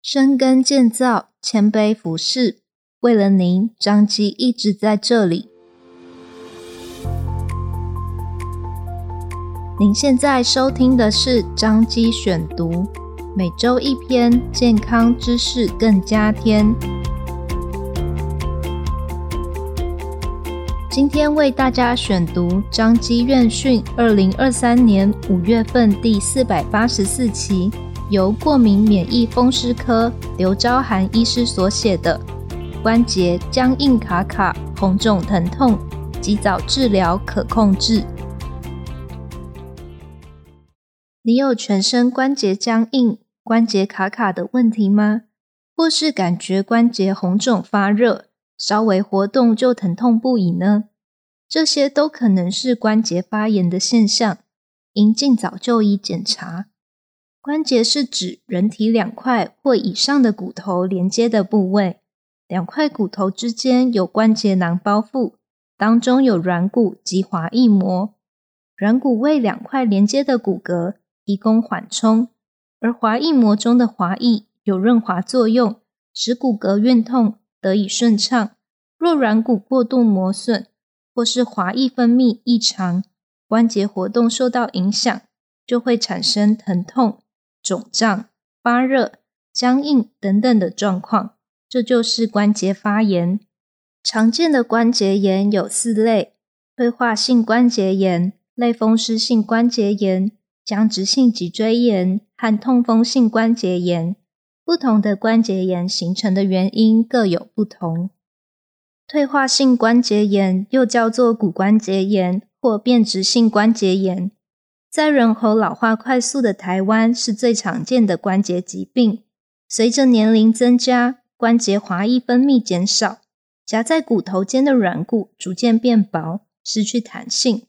深耕建造，谦卑服侍。为了您，张基一直在这里。您现在收听的是张基选读，每周一篇健康知识更加添。今天为大家选读张基院讯二零二三年五月份第四百八十四期。由过敏免疫风湿科刘昭涵医师所写的《关节僵硬卡卡、红肿疼痛，及早治疗可控制》。你有全身关节僵硬、关节卡卡的问题吗？或是感觉关节红肿发热，稍微活动就疼痛不已呢？这些都可能是关节发炎的现象，应尽早就医检查。关节是指人体两块或以上的骨头连接的部位，两块骨头之间有关节囊包覆，当中有软骨及滑液膜。软骨为两块连接的骨骼提供缓冲，而滑液膜中的滑液有润滑作用，使骨骼运动得以顺畅。若软骨过度磨损，或是滑液分泌异常，关节活动受到影响，就会产生疼痛。肿胀、发热、僵硬等等的状况，这就是关节发炎。常见的关节炎有四类：退化性关节炎、类风湿性关节炎、僵直性脊椎炎和痛风性关节炎。不同的关节炎形成的原因各有不同。退化性关节炎又叫做骨关节炎或变质性关节炎。在人口老化快速的台湾，是最常见的关节疾病。随着年龄增加，关节滑液分泌减少，夹在骨头间的软骨逐渐变薄，失去弹性，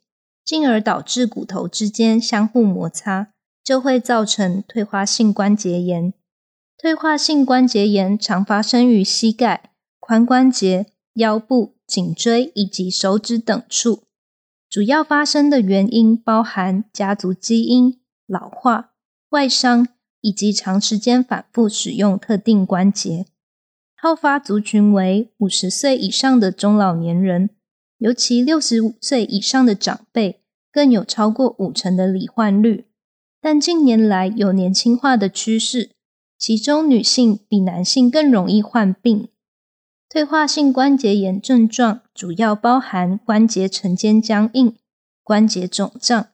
进而导致骨头之间相互摩擦，就会造成退化性关节炎。退化性关节炎常发生于膝盖、髋关节、腰部、颈椎以及手指等处。主要发生的原因包含家族基因、老化、外伤以及长时间反复使用特定关节。好发族群为五十岁以上的中老年人，尤其六十五岁以上的长辈，更有超过五成的罹患率。但近年来有年轻化的趋势，其中女性比男性更容易患病。退化性关节炎症状主要包含关节晨间僵硬、关节肿胀、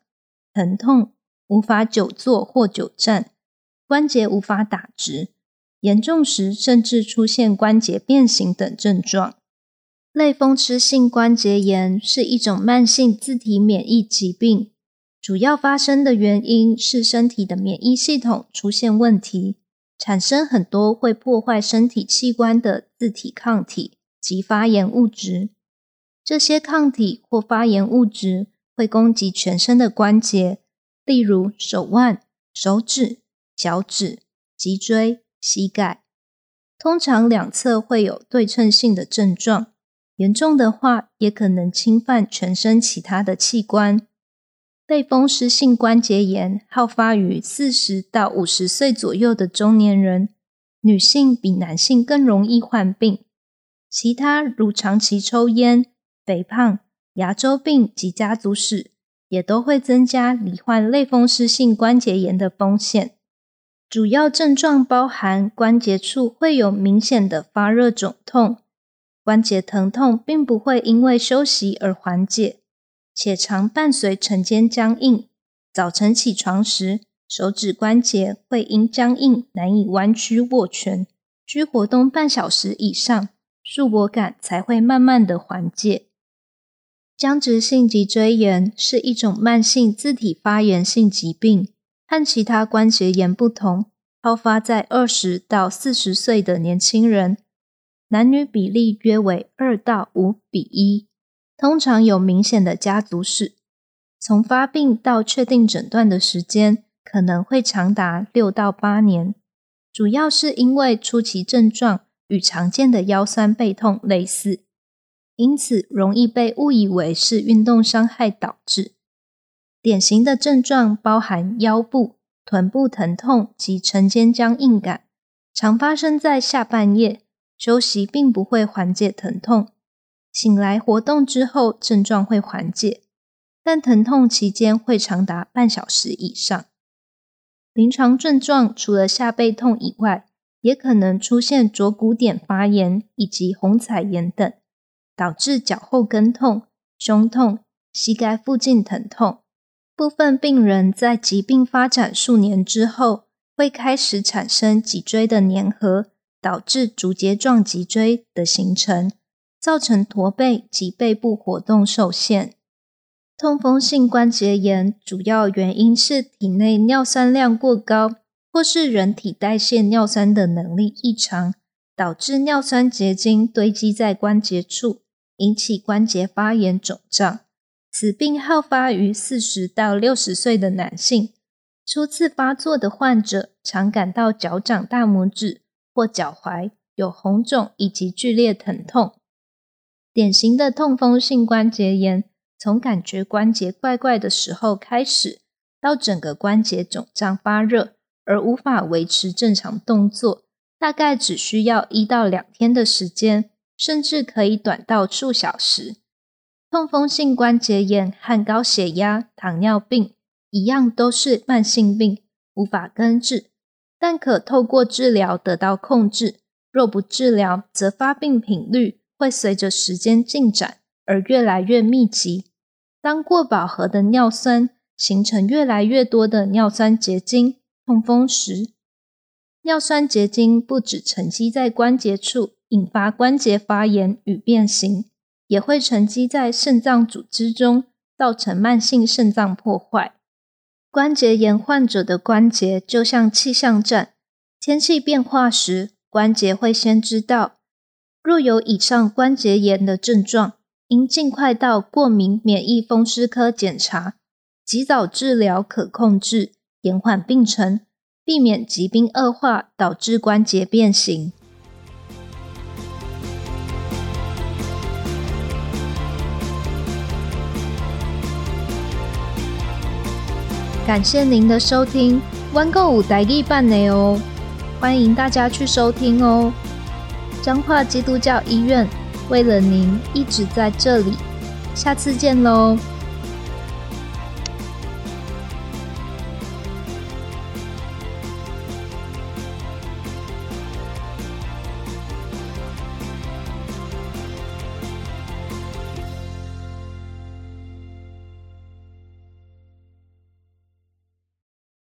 疼痛、无法久坐或久站、关节无法打直，严重时甚至出现关节变形等症状。类风湿性关节炎是一种慢性自体免疫疾病，主要发生的原因是身体的免疫系统出现问题。产生很多会破坏身体器官的自体抗体及发炎物质，这些抗体或发炎物质会攻击全身的关节，例如手腕、手指、脚趾、脊椎、膝盖。通常两侧会有对称性的症状，严重的话也可能侵犯全身其他的器官。类风湿性关节炎好发于四十到五十岁左右的中年人，女性比男性更容易患病。其他如长期抽烟、肥胖、牙周病及家族史，也都会增加罹患类风湿性关节炎的风险。主要症状包含关节处会有明显的发热肿痛，关节疼痛并不会因为休息而缓解。且常伴随晨间僵硬，早晨起床时，手指关节会因僵硬难以弯曲握拳，需活动半小时以上，束缚感才会慢慢的缓解。僵直性脊椎炎是一种慢性自体发炎性疾病，和其他关节炎不同，好发在二十到四十岁的年轻人，男女比例约为二到五比一。通常有明显的家族史，从发病到确定诊断的时间可能会长达六到八年，主要是因为初期症状与常见的腰酸背痛类似，因此容易被误以为是运动伤害导致。典型的症状包含腰部、臀部疼痛及晨间僵硬感，常发生在下半夜，休息并不会缓解疼痛。醒来活动之后，症状会缓解，但疼痛期间会长达半小时以上。临床症状除了下背痛以外，也可能出现肘骨点发炎以及虹彩炎等，导致脚后跟痛、胸痛、膝盖附近疼痛。部分病人在疾病发展数年之后，会开始产生脊椎的粘合，导致竹节状脊椎的形成。造成驼背及背部活动受限。痛风性关节炎主要原因是体内尿酸量过高，或是人体代谢尿酸的能力异常，导致尿酸结晶堆积在关节处，引起关节发炎肿胀。此病好发于四十到六十岁的男性。初次发作的患者常感到脚掌大拇指或脚踝有红肿以及剧烈疼痛。典型的痛风性关节炎，从感觉关节怪怪的时候开始，到整个关节肿胀发热而无法维持正常动作，大概只需要一到两天的时间，甚至可以短到数小时。痛风性关节炎和高血压、糖尿病一样，都是慢性病，无法根治，但可透过治疗得到控制。若不治疗，则发病频率会随着时间进展而越来越密集。当过饱和的尿酸形成越来越多的尿酸结晶，痛风时，尿酸结晶不只沉积在关节处，引发关节发炎与变形，也会沉积在肾脏组织中，造成慢性肾脏破坏。关节炎患者的关节就像气象站，天气变化时，关节会先知道。若有以上关节炎的症状，应尽快到过敏免疫风湿科检查，及早治疗可控制，延缓病程，避免疾病恶化导致关节变形。感谢您的收听，弯购五台语版的哦，欢迎大家去收听哦。彰化基督教医院为了您一直在这里，下次见喽。